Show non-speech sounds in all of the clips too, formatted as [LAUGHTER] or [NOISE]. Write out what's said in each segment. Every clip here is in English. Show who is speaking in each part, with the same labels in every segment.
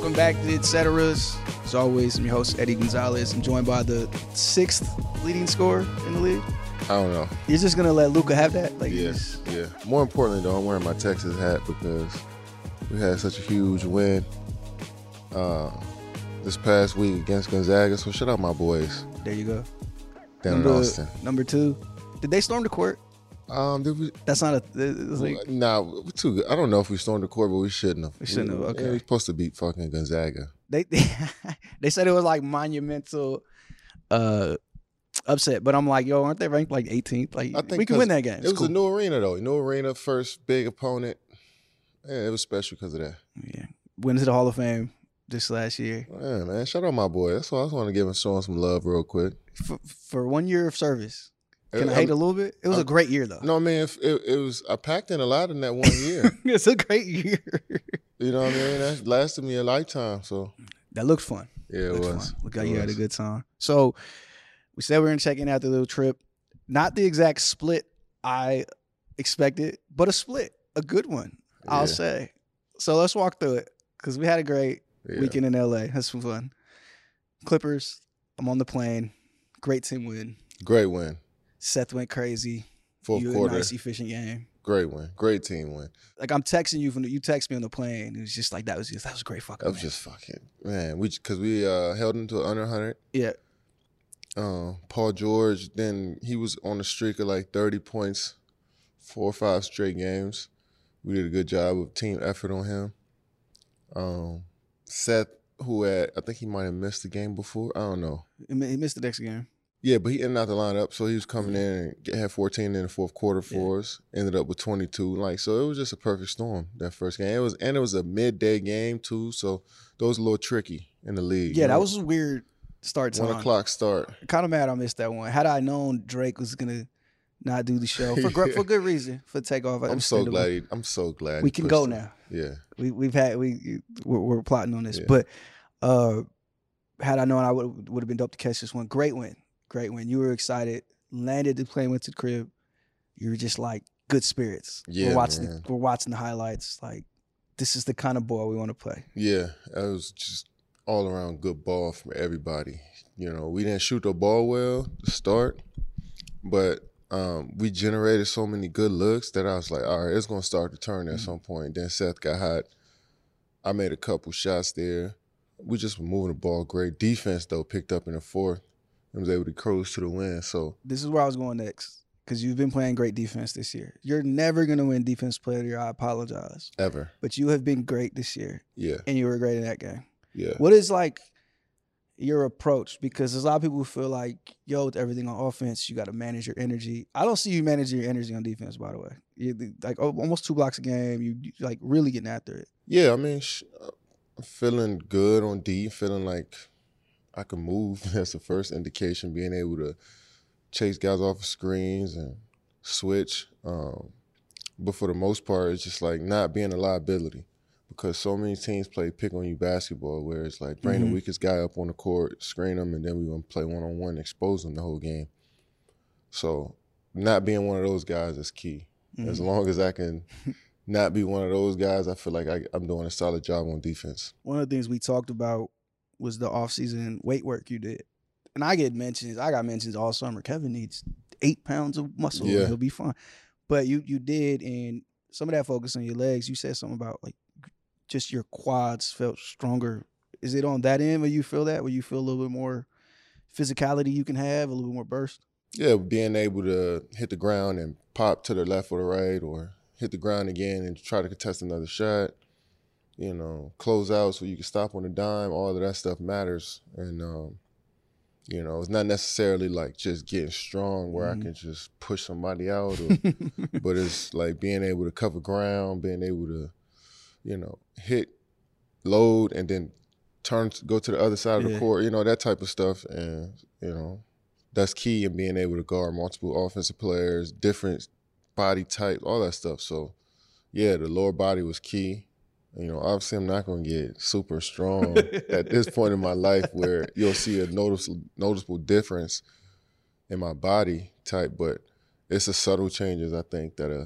Speaker 1: Welcome back to Etceteras. As always, I'm your host, Eddie Gonzalez. I'm joined by the sixth leading scorer in the league.
Speaker 2: I don't know.
Speaker 1: You're just gonna let Luka have that? Like
Speaker 2: Yes, yeah. More importantly, though, I'm wearing my Texas hat because we had such a huge win uh, this past week against Gonzaga. So shout out my boys
Speaker 1: there you go.
Speaker 2: down
Speaker 1: number,
Speaker 2: in Austin.
Speaker 1: Number two. Did they storm the court?
Speaker 2: Um, did we?
Speaker 1: That's not a it's like
Speaker 2: Nah, we're too good. I don't know if we stormed the court, but we shouldn't have.
Speaker 1: We shouldn't have,
Speaker 2: Yeah,
Speaker 1: okay.
Speaker 2: we supposed to beat fucking Gonzaga.
Speaker 1: they [LAUGHS] they said it was like monumental uh upset, but I'm like, yo, aren't they ranked like 18th? Like
Speaker 2: I think
Speaker 1: we can win that game.
Speaker 2: It was
Speaker 1: cool.
Speaker 2: a new arena though. New arena, first big opponent. Yeah, it was special because of that.
Speaker 1: yeah. Went into the Hall of Fame this last year.
Speaker 2: Yeah, man. Shout out my boy. That's why I just want to give him some love real quick.
Speaker 1: For, for one year of service. Can I
Speaker 2: I'm-
Speaker 1: hate a little bit? It was a
Speaker 2: I'm-
Speaker 1: great year though.
Speaker 2: No, man. It, it, it was. I packed in a lot in that one year. [LAUGHS]
Speaker 1: it's a great year.
Speaker 2: you know what I mean? That lasted me a lifetime. So
Speaker 1: that looked fun.
Speaker 2: yeah, it
Speaker 1: Looked
Speaker 2: was.
Speaker 1: fun. Look how
Speaker 2: It
Speaker 1: you had a good time. So we said we were in after the little trip. Not the exact split I expected, but a split, a good one, I'll say. So let's walk through it because we had a great
Speaker 2: yeah.
Speaker 1: weekend in LA. Had some fun. Clippers. I'm on the plane. Great team win.
Speaker 2: Great win.
Speaker 1: Seth went crazy.
Speaker 2: Fourth
Speaker 1: you
Speaker 2: quarter.
Speaker 1: a nice efficient game.
Speaker 2: Great win. Great team win.
Speaker 1: Like I'm texting you from the, you text me on the plane. It was just like that was just that was a great fucking.
Speaker 2: That was
Speaker 1: win.
Speaker 2: just fucking man. We because we uh, held him to under hundred.
Speaker 1: yeah.
Speaker 2: Uh, Paul George. Then he was on a streak of like thirty points, four or five straight games. We did a good job of team effort on him. Um, Seth, who had I think he might have missed the game before. I don't know.
Speaker 1: He missed the next game.
Speaker 2: Yeah, but he ended out the lineup, so he was coming in and had 14 in the fourth quarter for us. Ended up with 22. Like, so it was just a perfect storm that first game. It was, and it was a midday game too, so those a little tricky in the league.
Speaker 1: Yeah,
Speaker 2: you
Speaker 1: that
Speaker 2: know?
Speaker 1: was a weird start time.
Speaker 2: one o'clock start.
Speaker 1: Kind of mad I missed that one. Had I known Drake was gonna not do the show for
Speaker 2: Yeah. [LAUGHS]
Speaker 1: for good reason for takeoff,
Speaker 2: I'm so glad. He, I'm so glad
Speaker 1: we can go now.
Speaker 2: Yeah,
Speaker 1: We we've had we we're, we're plotting on this,
Speaker 2: Yeah.
Speaker 1: but uh, had I known, I would would have been dope to catch this one. Great win, great win. You were excited. Landed the plane, went to the crib. You were just like good spirits.
Speaker 2: Yeah,
Speaker 1: we're watching.
Speaker 2: man.
Speaker 1: The, we're watching the highlights. Like this is the kind of ball we want to play.
Speaker 2: yeah. It was just all around good ball from everybody. You know, we didn't shoot the ball well to start, but um, we generated so many good looks that I was like, all right, it's gonna start to turn at
Speaker 1: Mhm.
Speaker 2: some point. Then Seth got hot. I made a couple shots there. We just were moving the ball great. Defense though picked up in the fourth and was able to cruise to the win. So
Speaker 1: This is where I was going next because you've been playing great defense this year. You're never gonna win defense player of the year. I apologize,
Speaker 2: ever,
Speaker 1: but you have been great this year,
Speaker 2: yeah,
Speaker 1: and you were great in that game.
Speaker 2: yeah.
Speaker 1: What is like your approach? Because there's a lot of people who feel like, yo, with everything on offense, you got to manage your energy. I don't see you managing your energy on defense. By the way, you like almost two blocks a game. You, you like really getting after it.
Speaker 2: Yeah, I mean, sh- I'm feeling good on D, feeling like I can move. [LAUGHS] That's the first indication, being able to chase guys off of screens and switch. Um, but for the most part, it's just like not being a liability because so many teams play pick on you basketball where it's like bring
Speaker 1: Mhm.
Speaker 2: the weakest guy up on the court, screen them, and then we want to play one on one, expose them the whole game. So not being one of those guys is key. As
Speaker 1: Mhm.
Speaker 2: long as I can [LAUGHS] not be one of those guys, I feel like I, I'm doing a solid job on defense.
Speaker 1: One of the things we talked about was the offseason weight work you did. And I get mentions. I got mentions all summer. Kevin needs eight pounds of muscle.
Speaker 2: Yeah.
Speaker 1: He'll be fine. But you you did, and some of that focus on your legs. You said something about like just your quads felt stronger. Is it on that end where you feel that? Where you feel a little bit more physicality you can have, a little bit more burst?
Speaker 2: Yeah, being able to hit the ground and pop to the left or the right, or hit the ground again and try to contest another shot. You know, close out so you can stop on a dime. All of that stuff matters, and um, you know, it's not necessarily like just getting strong where
Speaker 1: Mhm.
Speaker 2: I can just push somebody out, or, [LAUGHS] but it's like being able to cover ground, being able to, you know, hit, load, and then turn go to the other side of
Speaker 1: Yeah.
Speaker 2: the court. You know that type of stuff, and you know, that's key in being able to guard multiple offensive players, different body types, all that stuff. So, yeah, the lower body was key. You know, obviously, I'm not going to get super strong [LAUGHS] at this point in my life where you'll see a noticeable noticeable difference in my body type, but it's the subtle changes I think that uh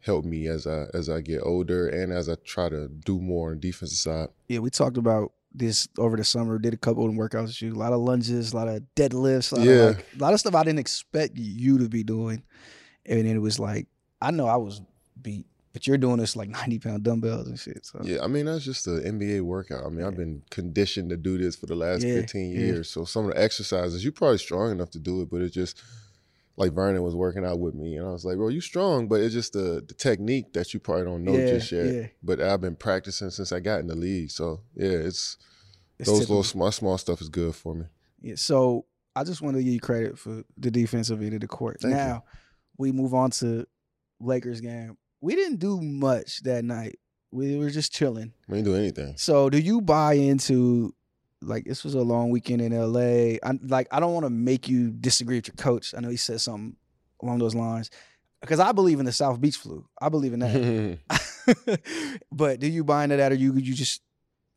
Speaker 2: help me as I as I get older and as I try to do more on the defensive side.
Speaker 1: Yeah, we talked about this over the summer. Did a couple of workouts with you. A lot of lunges, a lot of deadlifts, a lot,
Speaker 2: Yeah.
Speaker 1: of, like, a lot of stuff I didn't expect you to be doing. And then it was like, I know I was beat, but you're doing this like 90 pound dumbbells and shit. So
Speaker 2: Yeah, I mean that's just the NBA workout. I mean, I've been conditioned to do this for the last
Speaker 1: Yeah,
Speaker 2: 15
Speaker 1: yeah.
Speaker 2: years. So some of the exercises, you're probably strong enough to do it, but it's just like Vernon was working out with me, and I was like, "Bro, you strong, but it's just the the technique that you probably don't know
Speaker 1: Yeah,
Speaker 2: just yet."
Speaker 1: yeah.
Speaker 2: But I've been practicing since I got in the league, so yeah, it's,
Speaker 1: it's
Speaker 2: those
Speaker 1: typical.
Speaker 2: little small small stuff is good for me.
Speaker 1: Yeah, so I just want to give you credit for the defensive end of the court.
Speaker 2: Thank you.
Speaker 1: now we move on to Lakers game. We didn't do much that night. We were just chilling.
Speaker 2: We didn't do anything.
Speaker 1: So do you buy into like this was a long weekend in LA? I like I don't want to make you disagree with your coach. I know he said something along those lines. Because I believe in the South Beach flu. I believe in that. [LAUGHS] but do you buy into that or you you just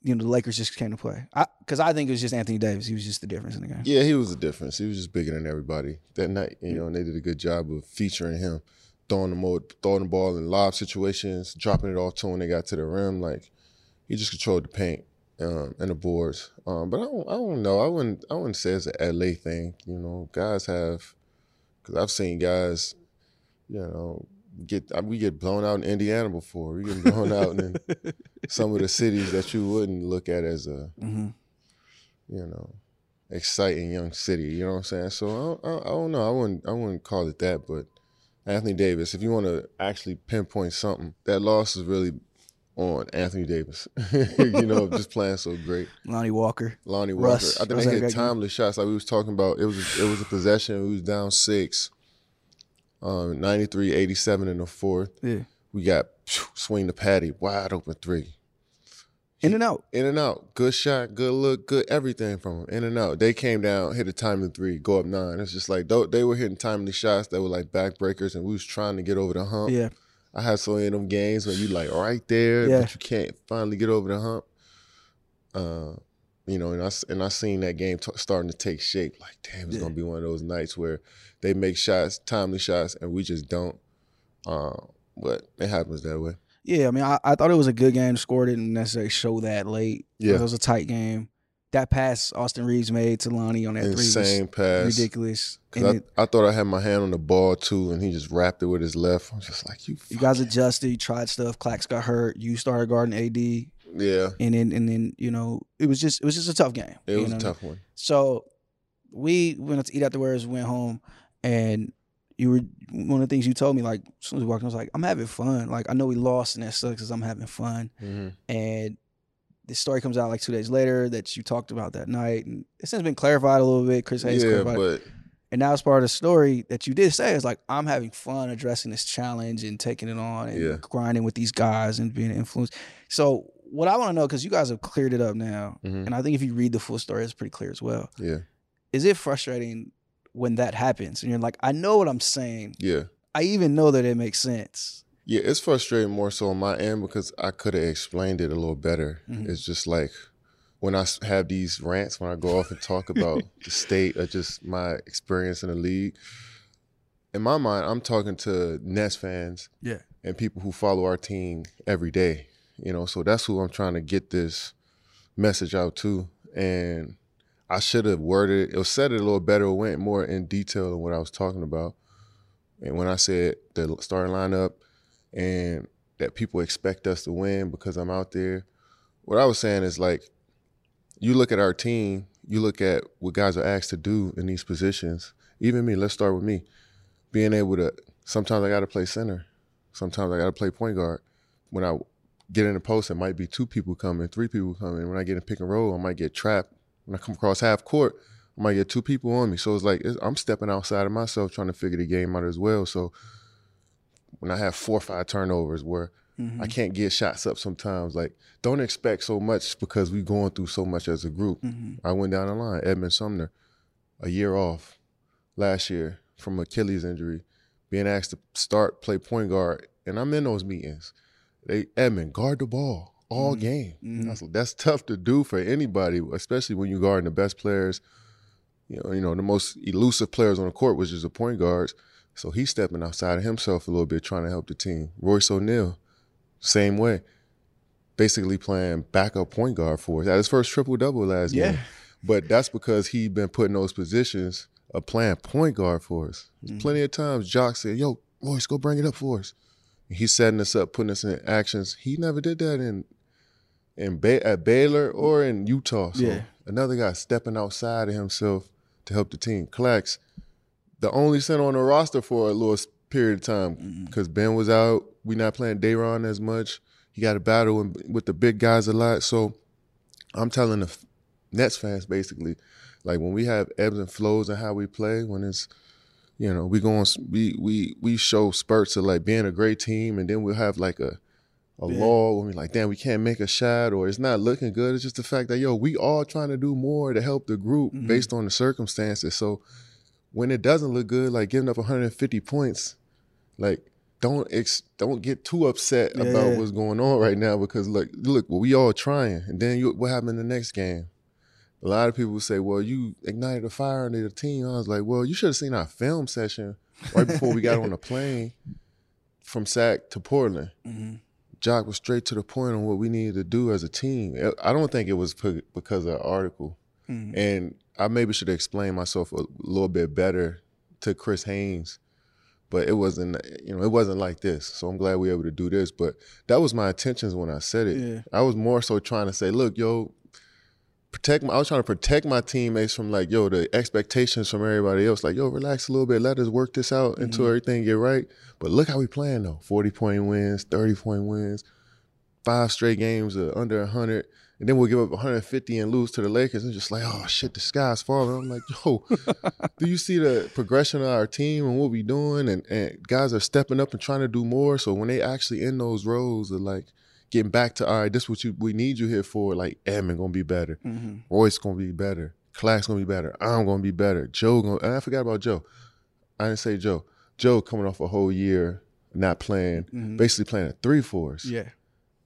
Speaker 1: you know the Lakers just came to play? Because I, think it was just Anthony Davis. He was just the difference in the game.
Speaker 2: Yeah, he was the difference. He was just bigger than everybody that night, you know, and they did a good job of featuring him, throwing the mo- throwing the ball in live situations, dropping it off to when they got to the rim. Like he just controlled the paint um, and the boards. Um, but I don't, I don't know. I wouldn't, I wouldn't say it's an LA thing. You know, guys have, because I've seen guys, you know, get we get blown out in Indiana before. We get blown out in [LAUGHS] some of the cities that you wouldn't look at as a
Speaker 1: hmm
Speaker 2: you know, exciting young city. You know what I'm saying? So I I, I don't know. I wouldn't I wouldn't call it that, but Anthony Davis. If you want to actually pinpoint something, that loss is really on Anthony Davis. [LAUGHS] you know, just playing so great.
Speaker 1: Lonnie Walker.
Speaker 2: Lonnie Walker.
Speaker 1: Russ,
Speaker 2: I think
Speaker 1: was
Speaker 2: they hit timely shots. Like we was talking about, it was it was a possession. We was down six. Um, 93-87 in the fourth.
Speaker 1: Yeah.
Speaker 2: We got phew, swing the patty, wide open three.
Speaker 1: In and out.
Speaker 2: In and out. Good shot, good look, good everything from him. In and out. They came down, hit a timely three, go up nine. It's just like they were hitting timely shots that were like backbreakers, and we was trying to get over the hump.
Speaker 1: Yeah.
Speaker 2: I had so many of them games where you like right there,
Speaker 1: Yeah.
Speaker 2: but you can't finally get over the hump. Uh, you know, and I and I seen that game t- starting to take shape. Like, damn, it's
Speaker 1: Yeah.
Speaker 2: gonna be one of those nights where they make shots, timely shots, and we just don't. Uh, but it happens that way.
Speaker 1: Yeah, I mean, I, I thought it was a good game. Score didn't necessarily show that late.
Speaker 2: Yeah.
Speaker 1: It was a tight game. That pass Austin Reaves made to Lonnie on that
Speaker 2: Insane
Speaker 1: three
Speaker 2: pass.
Speaker 1: ridiculous.
Speaker 2: Cause
Speaker 1: And
Speaker 2: I,
Speaker 1: it,
Speaker 2: I thought I had my hand on the ball too, and he just wrapped it with his left. I'm just like, you.
Speaker 1: you guys adjusted. You tried stuff. Clax got hurt. You started guarding AD,
Speaker 2: Yeah,
Speaker 1: and then and then you know it was just it was just a tough game.
Speaker 2: it was a tough one.
Speaker 1: So we went to eat afterwards, went home, and you were one of the things you told me like as soon as we walked in, I was like, I'm having fun. Like I know we lost and that sucks because I'm having fun.
Speaker 2: hmm
Speaker 1: And this story comes out like two days later that you talked about that night, and it's since been clarified a little bit. Chris Haynes
Speaker 2: Yeah,
Speaker 1: clarified,
Speaker 2: but
Speaker 1: and now it's part of the story that you did say is like I'm having fun addressing this challenge and taking it on and
Speaker 2: Yeah.
Speaker 1: grinding with these guys and being an influence. So what I want to know because you guys have cleared it up now,
Speaker 2: mhm,
Speaker 1: and I think if you read the full story, it's pretty clear as well
Speaker 2: yeah,
Speaker 1: is it frustrating when that happens and you're like i know what i'm saying
Speaker 2: yeah.
Speaker 1: i even know that it makes sense
Speaker 2: Yeah, it's frustrating more so on my end because I could have explained it a little better.
Speaker 1: Mhm.
Speaker 2: It's just like when I have these rants, when I go off and talk [LAUGHS] about the state or just my experience in the league. In my mind, I'm talking to Nets fans
Speaker 1: yeah
Speaker 2: and people who follow our team every day. You know, so that's who I'm trying to get this message out to. And I should have worded it, or said it a little better, went more in detail than what I was talking about. And when I said the starting lineup and that people expect us to win because I'm out there, what I was saying is like, you look at our team, you look at what guys are asked to do in these positions. Even me, let's start with me. Being able to, sometimes I got to play center. Sometimes I got to play point guard. When I get in the post, it might be two people coming, three people coming. When I get in pick and roll, I might get trapped. When I come across half court, I might get two people on me. So it's like it's, I'm stepping outside of myself trying to figure the game out as well. So when I have four or five turnovers where
Speaker 1: Mhm.
Speaker 2: I can't get shots up sometimes, like don't expect so much because we're going through so much as a group.
Speaker 1: Mhm.
Speaker 2: I went down the line. Edmond Sumner, a year off last year from Achilles injury, being asked to start play point guard, and I'm in those meetings. They Edmond guard the ball all
Speaker 1: Mhm.
Speaker 2: game.
Speaker 1: Mhm.
Speaker 2: That's that's tough to do for anybody, especially when you're guarding the best players. You know, you know the most elusive players on the court, which is the point guards. So he's stepping outside of himself a little bit, trying to help the team. Royce O'Neal, same way, basically playing backup point guard for us. At his first triple double last
Speaker 1: Yeah.
Speaker 2: game. But that's because he been put in those positions of playing point guard for us.
Speaker 1: Mhm.
Speaker 2: Plenty of times Jock said, Yo, Royce, go bring it up for us. He's setting us up, putting us in actions. He never did that in in ba- at Baylor or in Utah. So
Speaker 1: Yeah.
Speaker 2: another guy stepping outside of himself to help the team. Clax, the only center on the roster for a little period of time
Speaker 1: mm-hmm.
Speaker 2: because Ben was out. We not playing Day'Ron as much. He got to battle with the big guys a lot. So I'm telling the Nets fans basically, like when we have ebbs and flows in how we play, when it's you know we go on we we we show spurts of like being a great team, and then we'll have like a a
Speaker 1: Yeah.
Speaker 2: lull when we like damn we can't make a shot or it's not looking good. It's just the fact that yo we all trying to do more to help the group
Speaker 1: Mhm.
Speaker 2: based on the circumstances. So when it doesn't look good, like giving up 150 points, like don't ex- don't get too upset
Speaker 1: Yeah.
Speaker 2: about what's going on right now because look look well, we all trying, and then you, what happened in the next game? A lot of people say, "Well, you ignited a fire under the team." I was like, "Well, you should have seen our film session right before we got on the [LAUGHS] plane from Sac to Portland."
Speaker 1: Mhm.
Speaker 2: Jock was straight to the point on what we needed to do as a team. I don't think it was because of the article.
Speaker 1: Mhm.
Speaker 2: And I maybe should explain myself a little bit better to Chris Haynes, but it wasn't, you know, it wasn't like this. So I'm glad we were able to do this. But that was my intentions when I said it.
Speaker 1: Yeah.
Speaker 2: I was more so trying to say, look, yo, protect my, I was trying to protect my teammates from like, yo, the expectations from everybody else. Like, yo, relax a little bit. Let us work this out until
Speaker 1: Mhm.
Speaker 2: everything get right. But look how we playing though. 40 point wins, 30 point wins, five straight games of under 100. And then we'll give up 150 and lose to the Lakers. And just like, oh shit, the sky's falling. I'm like, yo, [LAUGHS] do you see the progression of our team and what we doing? And, and guys are stepping up and trying to do more. So when they actually in those roles of like getting back to, all right, this is what you we need you here for, like Edmond gonna be better.
Speaker 1: Mhm.
Speaker 2: Royce gonna be better. Clax gonna be better. I'm gonna be better. Joe gonna I forgot about Joe. I didn't say Joe. Joe coming off a whole year not playing,
Speaker 1: Mhm.
Speaker 2: basically playing a three for us
Speaker 1: Yeah.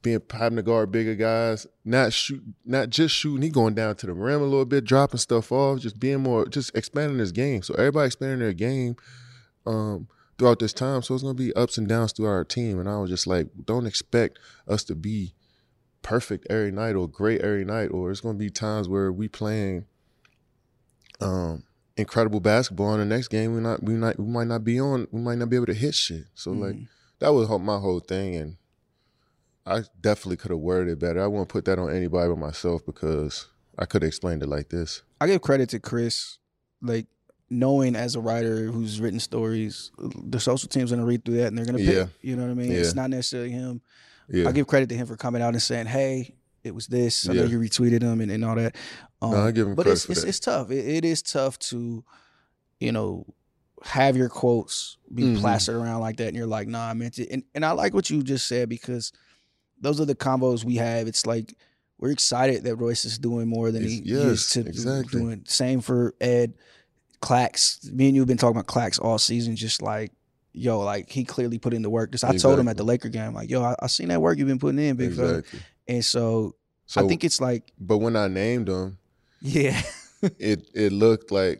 Speaker 2: being having to guard bigger guys, not shoot, not just shooting. He going down to the rim a little bit, dropping stuff off, just being more, just expanding his game. So everybody expanding their game um, throughout this time. So it's gonna be ups and downs through our team. And I was just like, don't expect us to be perfect every night or great every night, or it's gonna be times where we playing um incredible basketball and the next game we not we not we might not be on we might not be able to hit shit. So like
Speaker 1: Mhm.
Speaker 2: that was my whole thing and I definitely could have worded it better. I won't put that on anybody but myself because I could have explained it like this.
Speaker 1: I give credit to Chris, like knowing as a writer who's written stories, the social team's gonna read through that and they're gonna pick.
Speaker 2: Yeah.
Speaker 1: You know what I mean? It's not necessarily him.
Speaker 2: Yeah.
Speaker 1: I give credit to him for coming out and saying, "Hey, it was this." I know
Speaker 2: Yeah.
Speaker 1: you retweeted him and, and all that. Um,
Speaker 2: No, I give him
Speaker 1: but
Speaker 2: credit
Speaker 1: it's it's, it's tough. It, it is tough to, you know, have your quotes be
Speaker 2: Mhm.
Speaker 1: plastered around like that, and you're like, "Nah, I meant it." And and I like what you just said because those are the combos we have. It's like we're excited that Royce is doing more than he
Speaker 2: It's-
Speaker 1: used to
Speaker 2: exactly.
Speaker 1: doing. Same for Ed, Clax. Me and you have been talking about Clax all season. Just like, yo, like he clearly put in the work. Just I told him at the Laker game, like, yo, I, I seen that work you've been putting in, big fella.
Speaker 2: exactly.
Speaker 1: And so,
Speaker 2: So,
Speaker 1: I think it's like,
Speaker 2: but when I named him,
Speaker 1: yeah, [LAUGHS]
Speaker 2: it it looked like,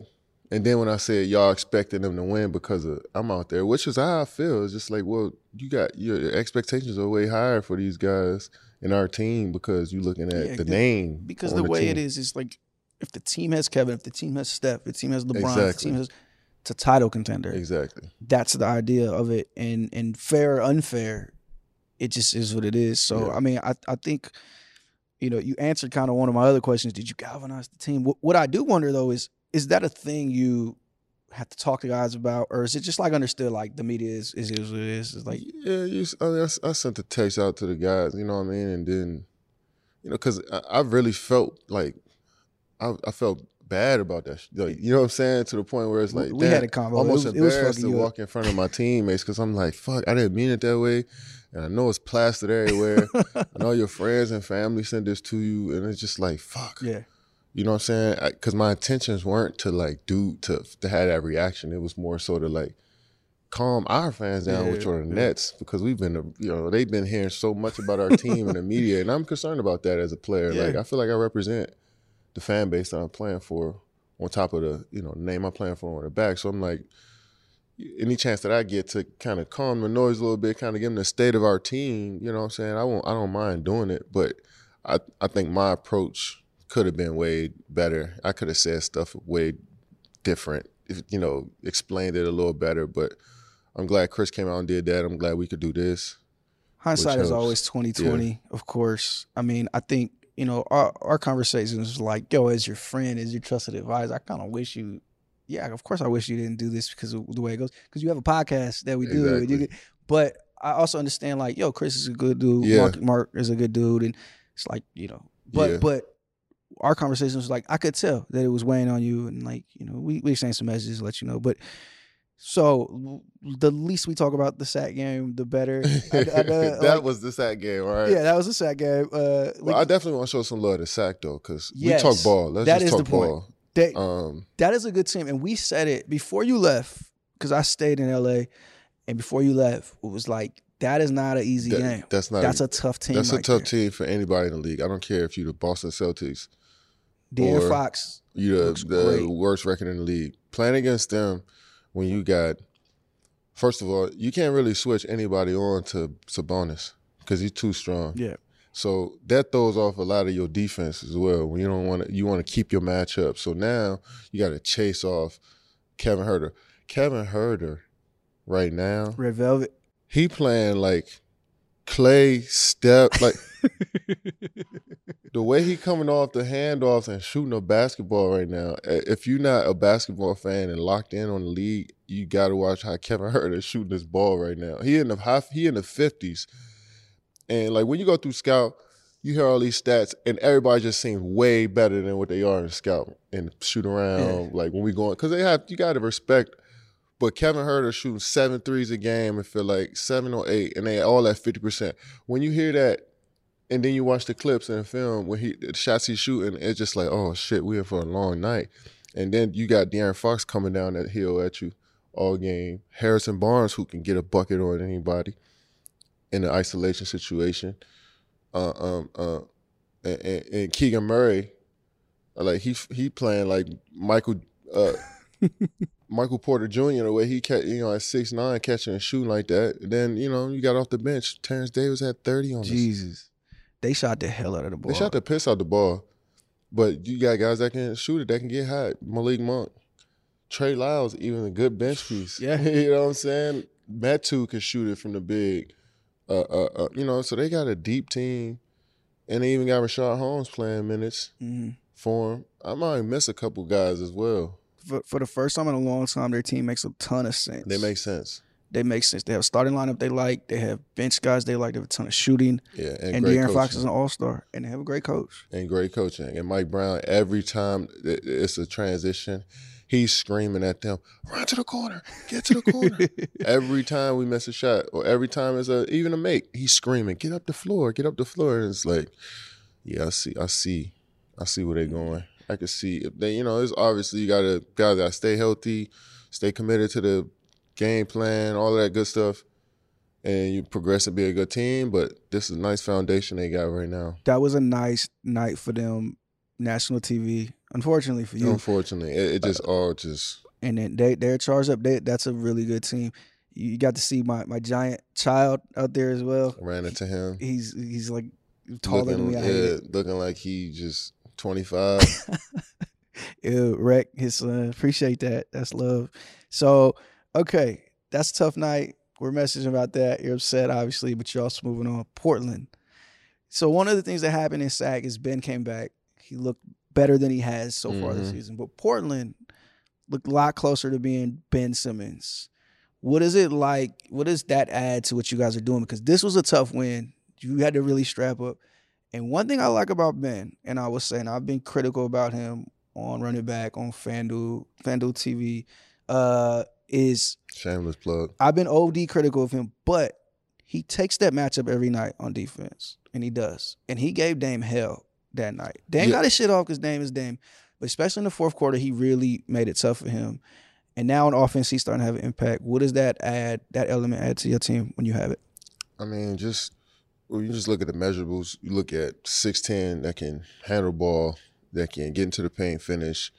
Speaker 2: and then when I said y'all expecting them to win because of I'm out there, which is how I feel. It's just like, well, you got your expectations are way higher for these guys in our team because you're looking at
Speaker 1: Yeah,
Speaker 2: the
Speaker 1: the-
Speaker 2: name.
Speaker 1: because
Speaker 2: on
Speaker 1: the way it
Speaker 2: team.
Speaker 1: is is like, if the team has Kevin, if the team has Steph, if the team has LeBron, if the team has, it's a title contender.
Speaker 2: Exactly.
Speaker 1: That's the idea of it, and and fair or unfair, it just is what it is. So
Speaker 2: Yeah.
Speaker 1: I mean, I I think. You know, you answered kind of one of my other questions. Did you galvanize the team? What, what I do wonder though is, is that a thing you have to talk to guys about, or is it just like understood? Like the media is is, is what it is. It's like
Speaker 2: yeah, you, I, mean, I I sent the text out to the guys, you know what I mean, and then, you know, because I, I really felt like I, I felt bad about that. sh- Like, you know what I'm saying? To the point where it's like,
Speaker 1: we had a combo.
Speaker 2: almost
Speaker 1: it was, it was
Speaker 2: embarrassed to
Speaker 1: you up.
Speaker 2: walk in front of my teammates because I'm like, fuck, I didn't mean it that way, and I know it's plastered everywhere. [LAUGHS] I know your friends and family sent this to you, and it's just like, fuck.
Speaker 1: yeah,
Speaker 2: You know what I'm saying? Because my intentions weren't to like do to to have that reaction. It was more sort of like calm our fans down,
Speaker 1: Yeah,
Speaker 2: which are the
Speaker 1: yeah.
Speaker 2: Nets, because we've been you know they've been hearing so much about our team in the media, and I'm concerned about that as a player. [LAUGHS] Like I feel like I represent the fan base that I'm playing for, on top of the you know name I'm playing for on the back. So I'm like, any chance that I get to kind of calm the noise a little bit, kind of give them the state of our team, you know what I'm saying? I won't I don't mind doing it, but I I think my approach could have been way better. I could have said stuff way different, if, you know, explained it a little better, but I'm glad Chris came out and did that. I'm glad we could do this.
Speaker 1: Hindsight is always twenty twenty, of course. I mean, I think you know our our conversations is like, yo, as your friend, as your trusted advisor, I kind of wish you. Yeah, of course, I wish you didn't do this because of the way it goes. Because you have a podcast that we do, you get- but I also understand like, yo, Chris is a good dude.
Speaker 2: Yeah.
Speaker 1: Mark, Mark is a good dude, and it's like you know, but
Speaker 2: Yeah.
Speaker 1: but our conversations was like I could tell that it was weighing on you, and like you know, we we exchanged some messages, to let you know, but. So the least we talk about the Sac game, the better. I- [LAUGHS] I
Speaker 2: that
Speaker 1: like-
Speaker 2: was the Sac game, right?
Speaker 1: yeah, that was the Sac game. Uh,
Speaker 2: Well, I definitely want to show some love to Sac though, because
Speaker 1: Yes,
Speaker 2: we talk ball. Let's
Speaker 1: that
Speaker 2: just
Speaker 1: is
Speaker 2: talk
Speaker 1: the point.
Speaker 2: ball.
Speaker 1: that,
Speaker 2: Um,
Speaker 1: that is a good team, and we said it before you left because I stayed in LA, and before you left, it was like that is not an easy
Speaker 2: that-
Speaker 1: game.
Speaker 2: that's not.
Speaker 1: That's
Speaker 2: a,
Speaker 1: a tough team.
Speaker 2: that's a tough
Speaker 1: there.
Speaker 2: team for anybody in the league. I don't care if you're the Boston Celtics, or-
Speaker 1: Fox. Looks
Speaker 2: the, the worst record in the league. Playing against them when you got, first of all, you can't really switch anybody on to Sabonis because he's too strong.
Speaker 1: Yeah,
Speaker 2: So that throws off a lot of your defense as well. When you don't want to, you want to keep your matchup. So now you got to chase off Kevin Huerter. Kevin Huerter, right now,
Speaker 1: Red Velvet.
Speaker 2: he playing like Clay step like [LAUGHS] the way he coming off the handoffs and shooting a basketball right now. eh, If you're not a basketball fan and locked in on the league, you got to watch how Kevin [LAUGHS] Huerter is shooting this ball right now. He in the high, he in the fifties, and like when you go through scout, you hear all these stats, and everybody just seems way better than what they are in scout and shoot around.
Speaker 1: Yeah.
Speaker 2: Like when we going, because they have you got to respect. But Kevin Huerter shooting seven threes a game and feel like seven or eight, and they all at fifty percent. When you hear that, and then you watch the clips and the film where he the shots he's shooting, it's just like, oh shit, we in for a long night. And then you got De'Aaron Fox coming down that hill at you all game. Harrison Barnes who can get a bucket on anybody in an isolation situation. Uh, um, uh, and, and, and Keegan Murray, uh, like he he playing like Michael. Uh, [LAUGHS] Michael Porter Jr. the way he catch, you know, at six nine catching and shooting like that. And then you know you got off the bench. Terence Davis had thirty on us.
Speaker 1: They shot the hell out of the ball.
Speaker 2: They shot the piss out the ball, but you got guys that can shoot it, that can get hot. Malik Monk, Trey Lyles, even a good bench piece. [LAUGHS]
Speaker 1: Yeah. [LAUGHS]
Speaker 2: you know what I'm saying. Metu can shoot it from the big. Uh, uh, uh, you know, so they got a deep team, and they even got Richaun Holmes playing minutes
Speaker 1: Mhm.
Speaker 2: for him. I might miss a couple guys as well.
Speaker 1: For, for the first time in a long time, their team makes a ton of sense.
Speaker 2: They make sense.
Speaker 1: They make sense. They have a starting lineup they like. They have bench guys they like. They have a ton of shooting.
Speaker 2: Yeah, and,
Speaker 1: And, De'Aaron Fox is an all star, and they have a great coach.
Speaker 2: and great coaching. And Mike Brown, every time it's a transition, he's screaming at them, run to the corner, get to the corner. [LAUGHS] every time we miss a shot, or every time it's a even a make, he's screaming, get up the floor, get up the floor. And it's like, yeah, I see, I see, I see where they're going. I can see if they, you know, it's obviously you gotta guys gotta stay healthy, stay committed to the game plan, all that good stuff. And you progress and be a good team, but this is a nice foundation they got right now.
Speaker 1: that was a nice night for them, national TV. Unfortunately for you,
Speaker 2: Unfortunately, it, it just uh, all just
Speaker 1: and then they they're charged up. They, that's a really good team. You got to see my my giant child out there as well.
Speaker 2: ran into him.
Speaker 1: He's he's like taller than me.
Speaker 2: Yeah, looking like he just twenty five. [LAUGHS]
Speaker 1: Ew, wreck his son. Appreciate that. That's love. So, okay, that's a tough night. We're messaging about that. You're upset, obviously, but you're also moving on. Portland. So one of the things that happened in SAC is Ben came back. He looked better than he has so far this
Speaker 2: Mhm.
Speaker 1: season. But Portland looked a lot closer to being Ben Simmons. What is it like? What does that add to what you guys are doing? Because this was a tough win. You had to really strap up. And one thing I like about Ben, and I was saying I've been critical about him on running back on FanDuel, FanDuel TV, uh, is
Speaker 2: Shameless plug.
Speaker 1: I've been OD critical of him, but he takes that matchup every night on defense, and he does. And he gave Dame hell that night. Dame
Speaker 2: Yeah.
Speaker 1: got his shit off because Dame is Dame, but especially in the fourth quarter, he really made it tough for him. And now on offense, he's starting to have an impact. What does that add? That element add to your team when you have it?
Speaker 2: I mean, just well, you just look at the measurables. You look at six ten that can handle ball, that can get into the paint, finish,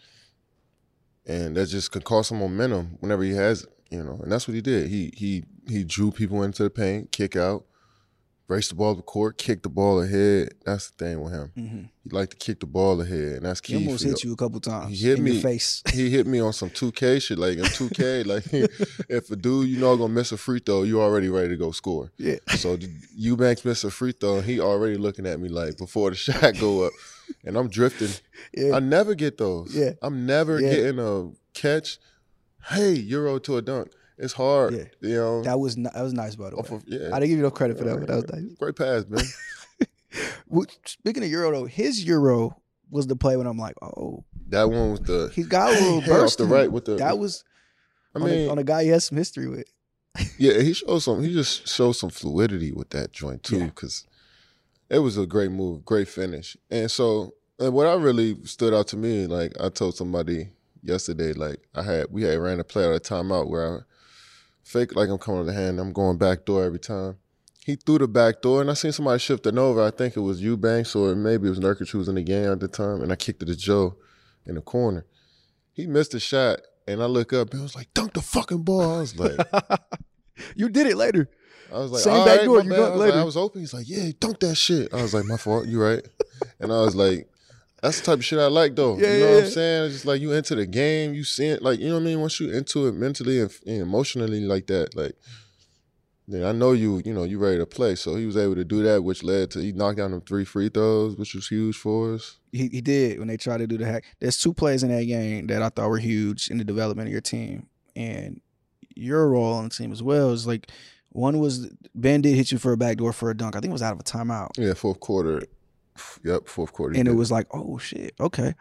Speaker 2: and that just can cause some momentum whenever he has it. you know, and that's what he did. He he he drew people into the paint, kick out, race the ball to the court, kick the ball ahead. That's the thing with him.
Speaker 1: Mm-hmm.
Speaker 2: He like to kick the ball ahead, and that's key.
Speaker 1: He almost hit you a couple times.
Speaker 2: He hit
Speaker 1: in
Speaker 2: me.
Speaker 1: face. [LAUGHS]
Speaker 2: He hit me on some 2K shit, like in 2K. [LAUGHS] like if a dude you know gonna miss a free throw, you already ready to go score.
Speaker 1: Yeah.
Speaker 2: So Eubanks missed a free throw, and he already looking at me like before the [LAUGHS] shot go up, and I'm drifting. [LAUGHS]
Speaker 1: Yeah.
Speaker 2: I never get those.
Speaker 1: Yeah.
Speaker 2: I'm never
Speaker 1: Yeah.
Speaker 2: getting a catch. Hey, euro to a dunk. It's hard.
Speaker 1: Yeah.
Speaker 2: You know.
Speaker 1: that was that was nice by the way.
Speaker 2: of- yeah.
Speaker 1: I didn't give you no credit for that, but that was nice.
Speaker 2: Great pass, man. [LAUGHS]
Speaker 1: Well, Speaking of Euro though, his Euro was the play when I'm like, oh,
Speaker 2: That one was the
Speaker 1: he got a [LAUGHS] little burst.
Speaker 2: the right with the.
Speaker 1: that was
Speaker 2: I
Speaker 1: on, a,
Speaker 2: mean,
Speaker 1: on a guy he has some history with.
Speaker 2: yeah, he showed some. He just showed some fluidity with that joint too,
Speaker 1: Yeah.
Speaker 2: It was a great move, great finish. And so, and what I really stood out to me, like I told somebody yesterday, like I had we had ran a play at a timeout where I fake like I'm coming to the hand, I'm going back door every time. He threw the back door, and I seen somebody shifting over. I think it was Eubanks or maybe it was Nurkic who was in the game at the time, and I kicked it to Joe in the corner. He missed a shot, and I look up and it was like, dunk the fucking ball. I was like, [LAUGHS]
Speaker 1: you did it later.
Speaker 2: I was like,
Speaker 1: Same back
Speaker 2: right,
Speaker 1: door, you
Speaker 2: bad.
Speaker 1: dunk
Speaker 2: I was, like,
Speaker 1: later.
Speaker 2: I was open. He's like, yeah, dunk that shit. I was like, my fault. You right. and I was like, that's the type of shit I like though.
Speaker 1: Yeah,
Speaker 2: you know
Speaker 1: yeah,
Speaker 2: what. I'm saying? It's just like you into the game, you see it, like you know what I mean. Once you into it mentally and, and emotionally like that, like then I know you. You know you ready to play. So he was able to do that, which led to he knocked down them three free throws, which was huge for us.
Speaker 1: He, he did when they tried to do the hack. There's two plays in that game that I thought were huge in the development of your team and your role on the team as well. Is like one was Ben did hit you for a backdoor for a dunk. I think it was out of a timeout.
Speaker 2: Yeah, fourth quarter. Yep, fourth quarter.
Speaker 1: and it was like, oh shit, okay.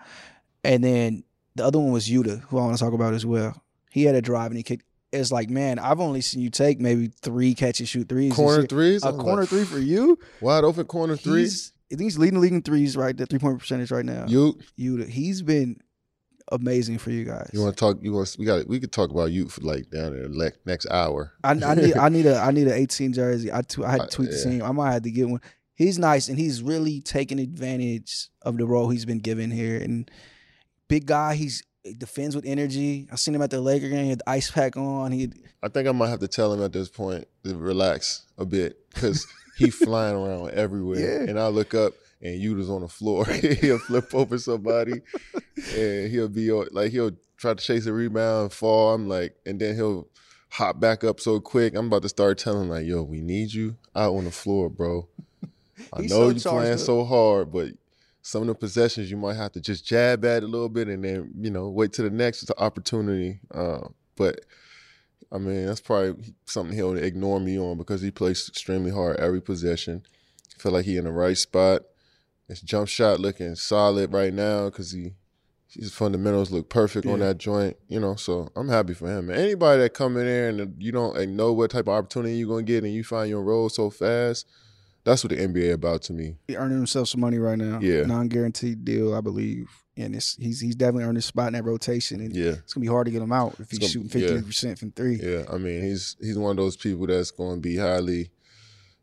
Speaker 1: And then the other one was Yuta, who I want to talk about as well. He had a drive and he kicked. It's like, man, I've only seen you take maybe three catch and shoot threes.
Speaker 2: corner threes.
Speaker 1: A corner
Speaker 2: like,
Speaker 1: three for you.
Speaker 2: wide open corner threes?
Speaker 1: He's, I think he's leading the league in threes right there, three point percentage right now.
Speaker 2: You
Speaker 1: Yuta, he's been amazing for you guys.
Speaker 2: You want to talk? You want? We got. We could talk about you for like down in the le- next hour.
Speaker 1: I, I need I need a I need an [LAUGHS] 18 jersey. I tw- I had
Speaker 2: Uh,
Speaker 1: to tweet the
Speaker 2: yeah.
Speaker 1: I might have to get one. He's nice and he's really taking advantage of the role he's been given here. And big guy, he's he defends with energy. I seen him at the Laker game. He had the ice pack on. He
Speaker 2: I think I might have to tell him at this point to relax a bit because he flying around everywhere. [LAUGHS]
Speaker 1: Yeah.
Speaker 2: And I look up and Yuta's on the floor. [LAUGHS] he'll flip over somebody and he'll be on- like he'll try to chase a rebound and fall. I'm like, and then he'll hop back up so quick. I'm about to start telling him like, yo, we need you out on the floor, bro. [LAUGHS] I know
Speaker 1: so
Speaker 2: you're playing
Speaker 1: up.
Speaker 2: so hard, but some of the possessions you might have to just jab at a little bit and then you know wait to the next opportunity. Uh, but I mean that's probably something he'll ignore me on because he plays extremely hard every possession. Feel like he in the right spot. His jump shot looking solid right now because he his fundamentals look perfect on that joint. You know, so I'm happy for him. And anybody that come in there and you don't know what type of opportunity you're gonna get and you find your role so fast. That's what the NBA about to me.
Speaker 1: he earning himself some money right now.
Speaker 2: Yeah.
Speaker 1: non guaranteed deal, I believe. And it's he's he's definitely earned his spot in that rotation. And
Speaker 2: Yeah.
Speaker 1: it's gonna be hard to get him out if he's
Speaker 2: gonna-
Speaker 1: shooting
Speaker 2: yeah.
Speaker 1: fifty percent from three.
Speaker 2: Yeah, I mean he's he's one of those people that's going to be highly,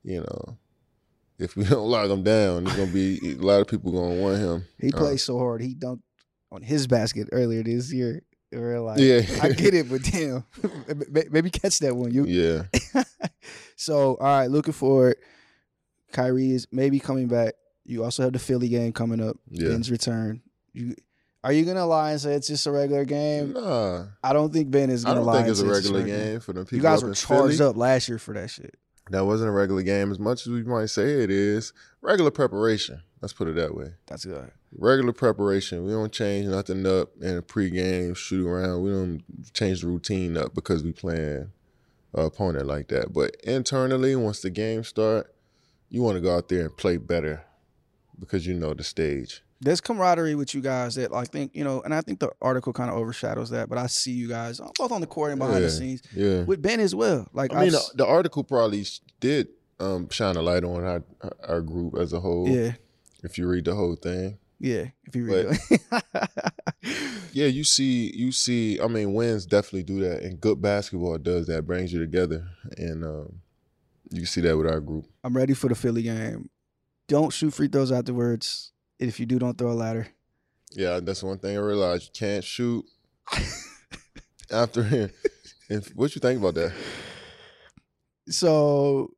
Speaker 2: you know, if we [LAUGHS] don't lock him down, there's going to be a lot of people going to want him.
Speaker 1: He
Speaker 2: Uh,
Speaker 1: plays so hard. He dunked on his basket earlier this year. We're like,
Speaker 2: Yeah,
Speaker 1: I get it, but [LAUGHS] damn, [LAUGHS] maybe catch that one. You
Speaker 2: Yeah,
Speaker 1: so, all right, looking forward. Kyrie is maybe coming back. You also have the Philly game coming up.
Speaker 2: yeah.
Speaker 1: Ben's return. You are you gonna lie and say it's just a regular game?
Speaker 2: Nah,
Speaker 1: I don't think Ben is gonna
Speaker 2: don't
Speaker 1: lie.
Speaker 2: think it's a
Speaker 1: just
Speaker 2: regular game for the people.
Speaker 1: You guys were charged
Speaker 2: Philly.
Speaker 1: up last year for that shit.
Speaker 2: That wasn't a regular game as much as we might say it is. Regular preparation. Let's put it that way.
Speaker 1: That's good.
Speaker 2: Regular preparation. We don't change nothing up in a pregame shoot around. We don't change the routine up because we playing a opponent like that. But internally, once the game start, you want to go out there and play better because you know the stage.
Speaker 1: There's camaraderie with you guys that I think you know, and I think the article kind of overshadows that. But I see you guys both on the court and behind
Speaker 2: Yeah.
Speaker 1: the scenes
Speaker 2: Yeah.
Speaker 1: with Ben as well. Like
Speaker 2: I mean,
Speaker 1: I've
Speaker 2: the, the article probably did um, shine a light on our our group as a whole.
Speaker 1: yeah,
Speaker 2: If you read the whole thing,
Speaker 1: yeah. If you read, it. [LAUGHS]
Speaker 2: yeah, you see, you see. I mean, wins definitely do that, and good basketball does that. Brings you together, and um, you see that with our group.
Speaker 1: I'm ready for the Philly game. Don't shoot free throws afterwards. If you do, don't throw a ladder.
Speaker 2: Yeah, that's one thing I realized. You can't shoot [LAUGHS] after And what you think about that?
Speaker 1: So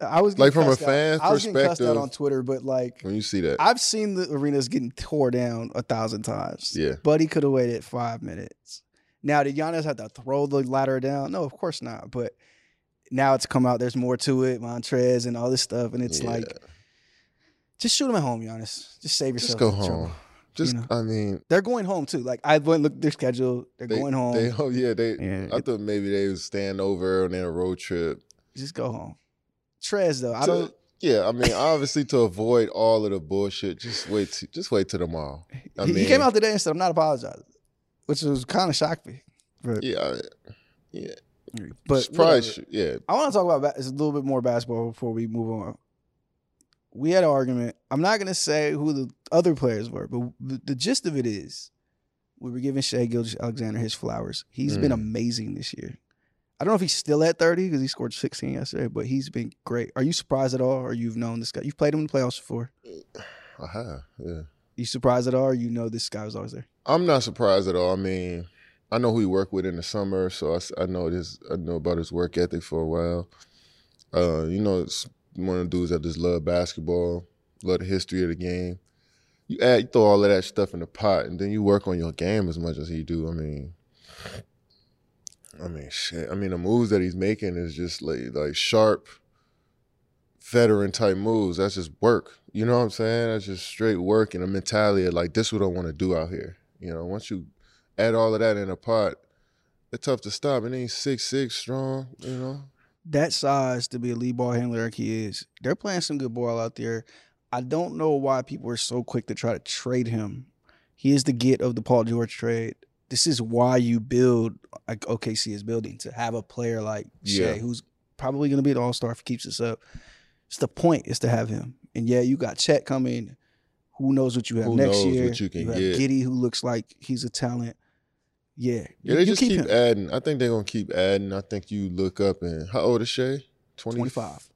Speaker 1: I was
Speaker 2: Like, from a fan.
Speaker 1: I was getting cussed out on Twitter, but like
Speaker 2: When you see that,
Speaker 1: I've seen the arenas getting tore down a thousand times.
Speaker 2: yeah,
Speaker 1: Buddy could have waited five minutes. Now did Giannis have to throw the ladder down? No, of course not. But now it's come out. There's more to it, Montrez and all this stuff, and it's
Speaker 2: Yeah.
Speaker 1: like just shoot them at home, Giannis. Just save yourself.
Speaker 2: just go
Speaker 1: the trouble.
Speaker 2: home. Just,
Speaker 1: know.
Speaker 2: I mean,
Speaker 1: They're going home too. Like I went at their schedule. They're
Speaker 2: they,
Speaker 1: going home.
Speaker 2: They, oh yeah, they.
Speaker 1: Yeah,
Speaker 2: I
Speaker 1: it-
Speaker 2: thought maybe they was staying over on their road trip.
Speaker 1: just go home. Trez though, I don't.
Speaker 2: Yeah, I mean, obviously to avoid all of the bullshit, just wait. To, just wait till tomorrow. [LAUGHS] I
Speaker 1: he, he came out today and said, "I'm not apologizing," which was kind of shocked me. But,
Speaker 2: Yeah, yeah.
Speaker 1: but
Speaker 2: probably yeah.
Speaker 1: I want to talk about a little bit more basketball before we move on. We had an argument. I'm not going to say who the other players were, but the, the gist of it is we were giving Shai Gilgeous-Alexander his flowers. He's been
Speaker 2: Mm.
Speaker 1: amazing this year. I don't know if he's still at 30 because he scored 16 yesterday, but he's been great. Are you surprised at all, or you've known this guy? You've played him in the playoffs before.
Speaker 2: I have. Yeah.
Speaker 1: You surprised at all, or you know this guy was always there?
Speaker 2: I'm not surprised at all. I mean, I know who he worked with in the summer, so I know this. I know about his work ethic for a while. Uh, you know, it's one of the dudes that just love basketball, love the history of the game. You add, you throw all of that stuff in the pot, and then you work on your game as much as he do. I mean, I mean, shit. I mean, the moves that he's making is just like like sharp, veteran type moves. That's just work. You know what I'm saying? That's just straight work and a mentality of like this is what I want to do out here. You know, once you add all of that in a pot, it's tough to stop. Then he's six six strong. You know,
Speaker 1: that size to be a lead ball handler like he is, they're playing some good ball out there. I don't know why people are so quick to try to trade him. He is the get of the Paul George trade. This is why you build like OKC is building to have a player like Shai
Speaker 2: Yeah.
Speaker 1: who's probably going to be an all star if he keeps this up. It's the point is to have him. And yeah, you got Chet coming. Who knows what you have
Speaker 2: Who
Speaker 1: next
Speaker 2: knows
Speaker 1: year?
Speaker 2: what you can
Speaker 1: have
Speaker 2: get.
Speaker 1: Giddey, who looks like he's a talent. Yeah,
Speaker 2: yeah. They
Speaker 1: you
Speaker 2: just keep,
Speaker 1: him.
Speaker 2: adding. I think they're gonna keep adding. I think you look up and how old is Shai? 20,
Speaker 1: 25.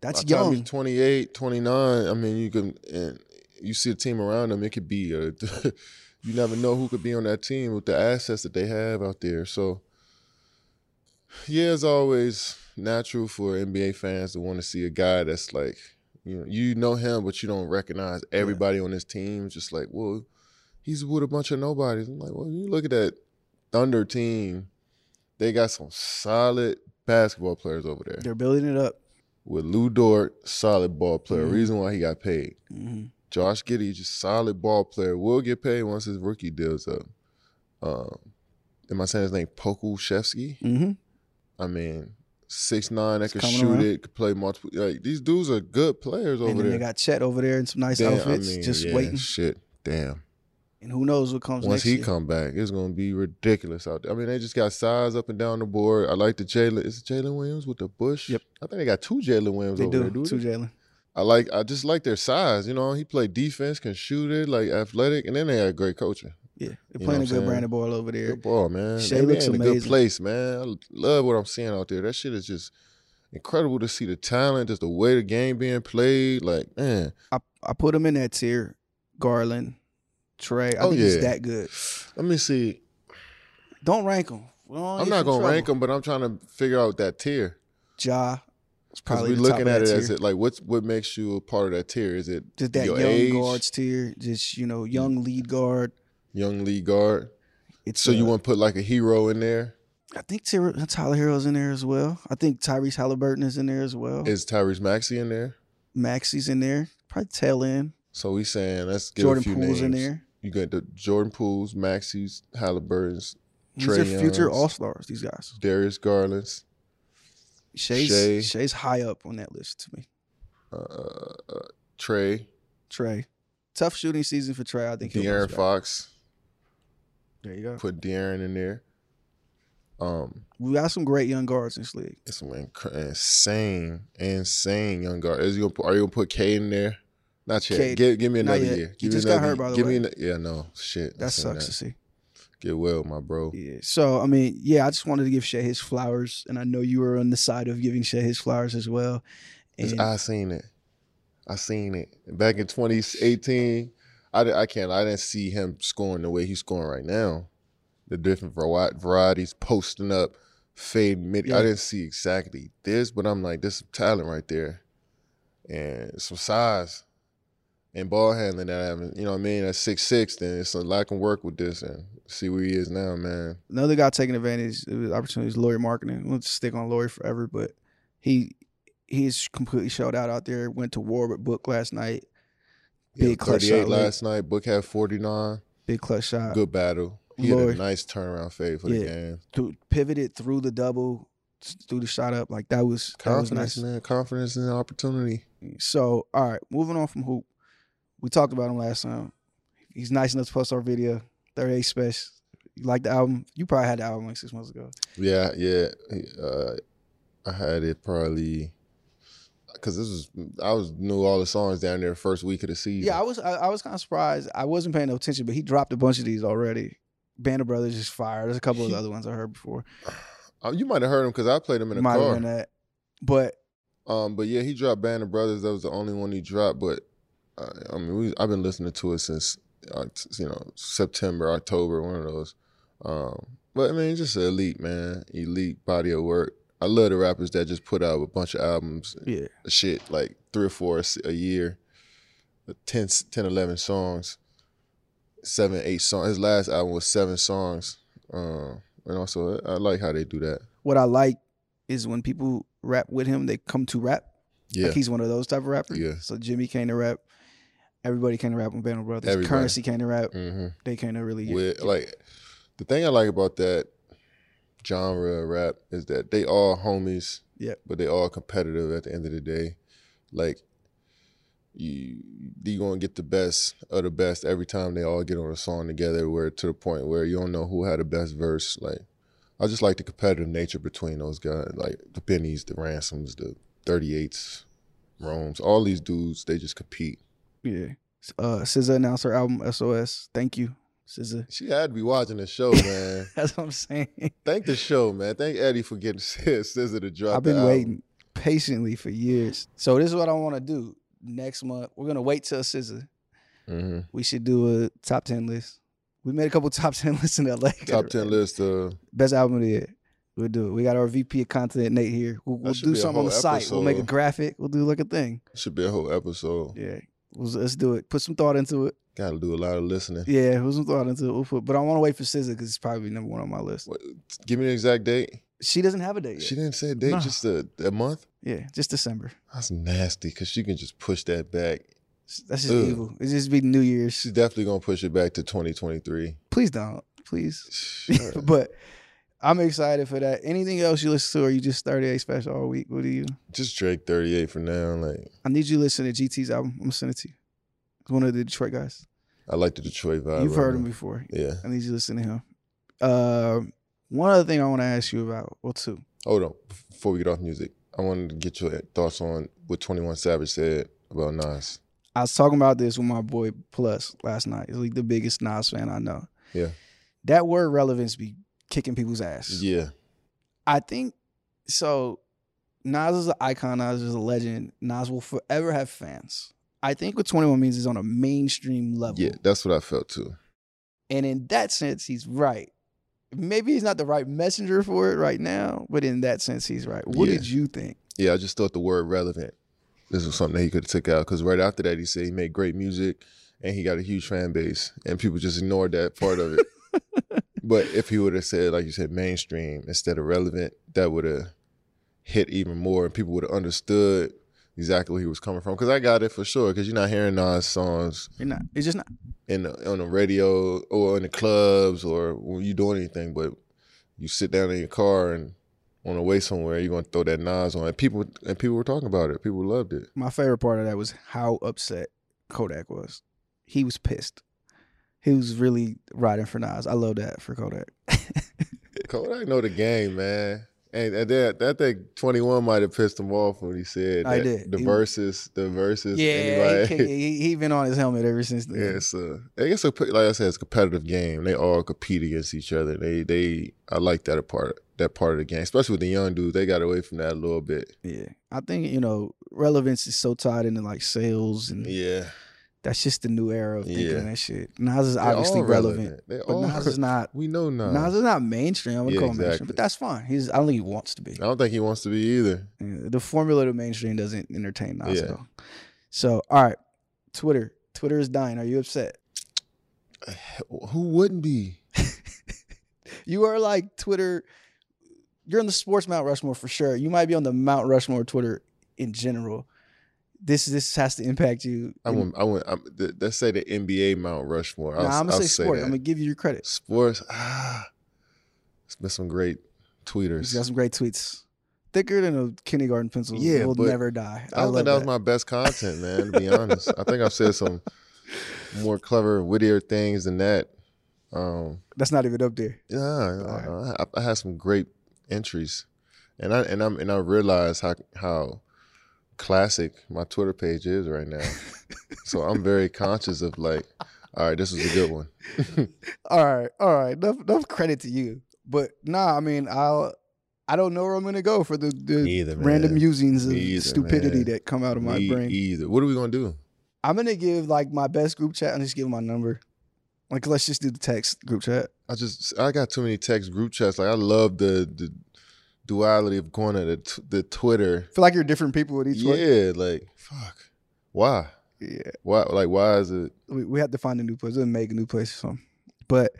Speaker 1: That's
Speaker 2: By
Speaker 1: young.
Speaker 2: he's 28, 29, I mean, you can, and you see a team around them, it could be, a, [LAUGHS] you never know who could be on that team with the assets that they have out there. So, yeah, it's always natural for NBA fans to want to see a guy that's like, you know, you know him, but you don't recognize everybody on his team. Just like, well, he's with a bunch of nobodies. I'm like, well, you look at that Thunder team, they got some solid basketball players over there
Speaker 1: They're building it up.
Speaker 2: with Lu Dort, solid ball player.
Speaker 1: Mhm.
Speaker 2: Reason why he got paid.
Speaker 1: hmm
Speaker 2: Josh Giddey, just solid ball player. Will get paid once his rookie deal's up. Um, am I saying his name? Pokusevski?
Speaker 1: hmm
Speaker 2: I mean, six nine that
Speaker 1: It's
Speaker 2: could shoot
Speaker 1: around.
Speaker 2: it, could play multiple. Like these dudes are good players over
Speaker 1: And then
Speaker 2: there.
Speaker 1: they got Chet over there in some nice
Speaker 2: Damn, I
Speaker 1: outfits,
Speaker 2: mean,
Speaker 1: just
Speaker 2: yeah,
Speaker 1: waiting.
Speaker 2: Shit, damn.
Speaker 1: And who knows what comes next?
Speaker 2: Once he
Speaker 1: year.
Speaker 2: come back, it's gonna be ridiculous out there. I mean, they just got size up and down the board. I like the Jalen. Is it Jalen Williams with the Bush?
Speaker 1: Yep.
Speaker 2: I think they got two Jalen Williams
Speaker 1: They
Speaker 2: over
Speaker 1: do,
Speaker 2: there. They?
Speaker 1: Jalen.
Speaker 2: I like I just like their size. You know, he played defense, can shoot it, like athletic, and then they had great coaching.
Speaker 1: Yeah, they're
Speaker 2: You know
Speaker 1: playing a good brand of ball over there.
Speaker 2: Good ball, man.
Speaker 1: Shai
Speaker 2: they
Speaker 1: looks
Speaker 2: in a good place, man. I love what I'm seeing out there. That shit is just incredible to see the talent, just the way the game being played. Like, man,
Speaker 1: I, I put him in that tier. Garland, Trae. I
Speaker 2: Oh,
Speaker 1: think he's that good.
Speaker 2: let me see.
Speaker 1: Don't rank him.
Speaker 2: I'm not gonna rank them, but I'm trying to figure out that tier
Speaker 1: Ja. It's
Speaker 2: because
Speaker 1: probably
Speaker 2: we're looking at it as it like what's what makes you a part of that tier? Is it
Speaker 1: just that young
Speaker 2: age?
Speaker 1: guards tier. Just you know, young lead guard.
Speaker 2: young lead guard?
Speaker 1: It's
Speaker 2: So you
Speaker 1: uh,
Speaker 2: want to put like a hero in there?
Speaker 1: I think Tyler, Herro's in there as well. I think Tyrese Haliburton is in there as well.
Speaker 2: Is Tyrese Maxey in there?
Speaker 1: Maxey's in there. Probably tail end.
Speaker 2: So we saying let's give
Speaker 1: Jordan
Speaker 2: a few
Speaker 1: Poole's
Speaker 2: names.
Speaker 1: in there.
Speaker 2: You got the Jordan Pooles, Maxey's, Haliburton's,
Speaker 1: These
Speaker 2: Trae
Speaker 1: are future all stars. These guys.
Speaker 2: Darius Garland's,
Speaker 1: Shai's
Speaker 2: Shai.
Speaker 1: Shai's high up on that list to me.
Speaker 2: uh, uh, Trae,
Speaker 1: Trae, tough shooting season for Trae. I think
Speaker 2: De'Aaron. Fox.
Speaker 1: There you go.
Speaker 2: Put De'Aaron in there. Um,
Speaker 1: We got some great young guards in this league.
Speaker 2: it's some inc- insane, insane young guard. Is you gonna are you gonna put Cade in there? Not yet. Give, give me another year.
Speaker 1: He
Speaker 2: Give
Speaker 1: just
Speaker 2: me
Speaker 1: got hurt, by the
Speaker 2: give
Speaker 1: way.
Speaker 2: Me, an- yeah, no shit.
Speaker 1: That sucks to see.
Speaker 2: Get well, my bro.
Speaker 1: Yeah. So I mean, yeah, I just wanted to give Shai his flowers, and I know you were on the side of giving Shai his flowers as well. And
Speaker 2: I seen it. I seen it back in 2018. I, I can't. I didn't see him scoring the way he's scoring right now. The different vari- varieties posting up, fade mid.
Speaker 1: Yeah.
Speaker 2: I didn't see exactly this, but I'm like, this is talent right there, and some size and ball handling that I haven't. You know what I mean? At six six, then it's a lot I can work with this and see where he is now, man.
Speaker 1: Another guy taking advantage of the opportunity is Lauri Markkanen. We'll stick on Lauri forever, but he he's completely showed out out there. Went to war with Book last night. Big
Speaker 2: had
Speaker 1: clutch shot
Speaker 2: last night. Book had 49.
Speaker 1: Big clutch shot.
Speaker 2: Good battle. He had a nice turnaround fade for the
Speaker 1: Yeah.
Speaker 2: game.
Speaker 1: Th- pivoted through the double, through the shot up. Like that was that was
Speaker 2: Confidence,
Speaker 1: nice.
Speaker 2: man. Confidence and opportunity.
Speaker 1: So, all right, moving on from Hoop. We talked about him last time. He's nice enough to post our video. 38 Spesh. You like the album? You probably had the album like six months ago.
Speaker 2: Yeah, yeah. Uh, I had it probably because this was I was knew all the songs down there first week of the season.
Speaker 1: Yeah, I was I, I was kind of surprised. I wasn't paying no attention, but he dropped a bunch of these already. Band of Brothers is fire. There's a couple of the [LAUGHS] other ones I heard before.
Speaker 2: Uh, you might have heard him because I played him in a
Speaker 1: Might have
Speaker 2: car.
Speaker 1: been that. But
Speaker 2: Um, but yeah, he dropped Band of Brothers. That was the only one he dropped. But uh, I mean, we, I've been listening to it since uh, you know September, October, one of those. Um, but I mean, just elite man, elite body of work. I love the rappers that just put out a bunch of albums,
Speaker 1: yeah,
Speaker 2: shit like three or four a year, 10, 10 11 songs, seven, eight songs. His last album was seven songs. Um, and also, I like how they do that.
Speaker 1: what I like is when people rap with him, they come to rap.
Speaker 2: Yeah,
Speaker 1: Like he's one of those type of rappers.
Speaker 2: Yeah.
Speaker 1: So Jimmy came to rap. Everybody came to rap with Band of Brothers.
Speaker 2: Everybody.
Speaker 1: Currency came to rap.
Speaker 2: hmm
Speaker 1: They came to really get,
Speaker 2: with like the thing I like about that genre of rap is that they all homies.
Speaker 1: Yep.
Speaker 2: But they all competitive at the end of the day. Like you you gonna get the best of the best every time they all get on a song together where to the point where you don't know who had the best verse. Like I just like the competitive nature between those guys. Like the Bennies, the Ransoms, the 38s, Rome's, all these dudes, they just compete.
Speaker 1: Yeah. Uh, SZA announced her album SOS. Thank you, SZA.
Speaker 2: She had to be watching the show, man. [LAUGHS]
Speaker 1: That's what I'm saying.
Speaker 2: Thank the show, man. Thank Eddie for getting [LAUGHS] SZA to drop.
Speaker 1: I've been waiting patiently for years. So this is what I want to do next month. We're gonna wait till SZA.
Speaker 2: Mhm.
Speaker 1: We should do a top ten list. We made a couple [LAUGHS] top ten lists in LA.
Speaker 2: Top ten list. Uh,
Speaker 1: Best album of the year. We'll do it. We got our VP of content, Nate here. We'll, we'll do something on the
Speaker 2: whole
Speaker 1: site. We'll make a graphic. We'll do like a thing.
Speaker 2: should be a whole episode.
Speaker 1: Yeah. Let's do it. Put some thought into it.
Speaker 2: Got to do a lot of listening.
Speaker 1: Yeah, put some thought into it. We'll put, but I want to wait for SZA because it's probably number one on my list.
Speaker 2: What, give me the exact date.
Speaker 1: She doesn't have a date yet.
Speaker 2: She didn't say a date,
Speaker 1: No.
Speaker 2: just a, a month.
Speaker 1: yeah, just December.
Speaker 2: That's nasty because she can just push that back.
Speaker 1: That's just
Speaker 2: Ugh.
Speaker 1: evil. It's just be New Year's.
Speaker 2: She's definitely gonna push it back to 2023.
Speaker 1: Please don't. Please.
Speaker 2: Sure. [LAUGHS]
Speaker 1: but I'm excited for that. Anything else you listen to, or you just 38 Spesh all week? What do you?
Speaker 2: just Drake 38 for now. Like
Speaker 1: I need you to listen to GT's album. I'm gonna send it to you. It's one of the Detroit guys.
Speaker 2: I like the Detroit vibe.
Speaker 1: You've
Speaker 2: right
Speaker 1: heard him
Speaker 2: now.
Speaker 1: before.
Speaker 2: Yeah.
Speaker 1: I need you to listen to him. Uh, one other thing I want to ask you about. Well, two.
Speaker 2: Hold on. Before we get off music, I wanted to get your thoughts on what 21 Savage said about Nas.
Speaker 1: I was talking about this with my boy Plus last night. He's like the biggest Nas fan I know.
Speaker 2: Yeah.
Speaker 1: That word relevance be kicking people's ass.
Speaker 2: Yeah.
Speaker 1: I think so. Nas is an icon. Nas is a legend. Nas will forever have fans. I think what 21 means is on a mainstream level.
Speaker 2: Yeah. That's what I felt too.
Speaker 1: And in that sense, he's right. Maybe he's not the right messenger for it right now, but in that sense, he's right. What
Speaker 2: Yeah.
Speaker 1: did you think?
Speaker 2: Yeah, I just thought the word relevant. This was something that he could have took out because right after that he said he made great music and he got a huge fan base and people just ignored that part of it. [LAUGHS] but if he would have said like you said mainstream instead of relevant, that would have hit even more and people would have understood exactly where he was coming from. Because I got it for sure. Because you're not hearing Nas songs
Speaker 1: You're not. It's just not.
Speaker 2: in the, on the radio or in the clubs or when you doing anything, but you sit down in your car and on the way somewhere, you're gonna throw that Nas on. And people and people were talking about it. People loved it.
Speaker 1: My favorite part of that was how upset Kodak was. He was pissed. He was really riding for Nas. I love that for Kodak. [LAUGHS]
Speaker 2: Kodak know the game, man. And, and that that thing 21 might have pissed him off when he said
Speaker 1: I
Speaker 2: that
Speaker 1: did.
Speaker 2: the
Speaker 1: He-
Speaker 2: verses, the verses.
Speaker 1: yeah,
Speaker 2: anybody.
Speaker 1: he, he, he been on his helmet ever since then.
Speaker 2: Yeah, it's a, I guess, a, like I said, it's a competitive game. They all compete against each other. They, they, I like that part, that part of the game, especially with the young dudes. They got away from that a little bit.
Speaker 1: Yeah, I think you know relevance is so tied into like sales and
Speaker 2: Yeah,
Speaker 1: That's just the new era of thinking
Speaker 2: Yeah.
Speaker 1: that shit. Nas is obviously relevant,
Speaker 2: They
Speaker 1: but Nas is not.
Speaker 2: We know Nas.
Speaker 1: Nas is not mainstream. I would
Speaker 2: Yeah,
Speaker 1: call him mainstream,
Speaker 2: exactly.
Speaker 1: but that's fine. He's. I don't think he wants to be.
Speaker 2: I don't think he wants to be either.
Speaker 1: Yeah, the formula to mainstream doesn't entertain Nas at
Speaker 2: Yeah.
Speaker 1: all. So, all right, Twitter. Twitter is dying. Are you upset? [SIGHS]
Speaker 2: Who wouldn't be? [LAUGHS]
Speaker 1: You are like Twitter. You're on the sports Mount Rushmore for sure. You might be on the Mount Rushmore Twitter in general. This this has to impact you.
Speaker 2: I went. I went. I'm, let's say the NBA Mount Rushmore. I'll,
Speaker 1: Nah, I'm gonna
Speaker 2: I'll
Speaker 1: say sports.
Speaker 2: that.
Speaker 1: I'm gonna give you your credit.
Speaker 2: Sports. Ah, it's been some great tweeters.
Speaker 1: He's got some great tweets. Thicker than a kindergarten pencil.
Speaker 2: Yeah,
Speaker 1: will never die.
Speaker 2: I
Speaker 1: love
Speaker 2: think that was my best content, man. To be [LAUGHS] honest, I think I've said some more clever, wittier things than that. Um,
Speaker 1: That's not even up there.
Speaker 2: yeah,
Speaker 1: Alright.
Speaker 2: I, I had some great entries, and I and I'm and I realized how how classic my Twitter page is right now. so I'm very conscious of like, all right, this was a good one. [LAUGHS]
Speaker 1: All right, all right. Enough, enough credit to you. But nah, I mean, I'll. I don't know where I'm gonna go for the, the
Speaker 2: either,
Speaker 1: random musings of
Speaker 2: either,
Speaker 1: stupidity
Speaker 2: man.
Speaker 1: that come out of my
Speaker 2: Me
Speaker 1: brain.
Speaker 2: either. What are we gonna do?
Speaker 1: I'm gonna give like my best group chat and just give my number. Like, let's just do the text group chat.
Speaker 2: I just I got too many text group chats. Like I love the the duality of going to the t- the Twitter.
Speaker 1: feel like you're different people with each one.
Speaker 2: Yeah, like fuck. Why?
Speaker 1: Yeah.
Speaker 2: Why? Like why is it?
Speaker 1: We, we have to find a new place. We'll make a new place or something. But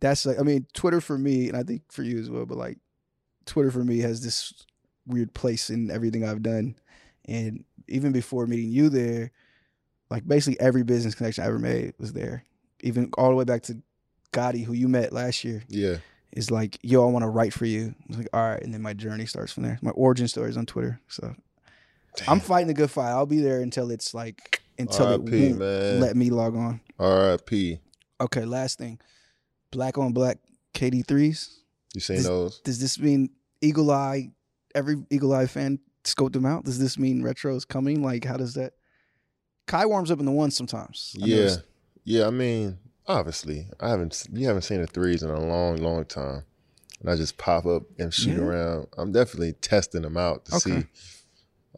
Speaker 1: that's like, I mean, Twitter for me, and I think for you as well, but like, Twitter for me has this weird place in everything I've done. And even before meeting you there, like basically every business connection I ever made was there. Even all the way back to Gotti, who you met last year.
Speaker 2: Yeah.
Speaker 1: Is like, yo, I want to write for you. I was like, all right, and then my journey starts from there. My origin story is on Twitter, so I'm fighting a good fight. I'll be there until it's like until it
Speaker 2: R.I.P.,
Speaker 1: won't
Speaker 2: man.
Speaker 1: let me log on.
Speaker 2: R.I.P.
Speaker 1: Okay, last thing, black on black KD threes.
Speaker 2: You seen
Speaker 1: This-
Speaker 2: those?
Speaker 1: Does this mean Eagle Eye? Every Eagle Eye fan scoped them out. Does this mean retro is coming? Like, how does that? Kai warms up in the ones sometimes. I
Speaker 2: Yeah.
Speaker 1: noticed.
Speaker 2: Yeah. I mean, obviously, I haven't. You haven't seen the threes in a long, long time, and I just pop up and shoot
Speaker 1: Yeah.
Speaker 2: around. I'm definitely testing them out to
Speaker 1: Okay.
Speaker 2: see.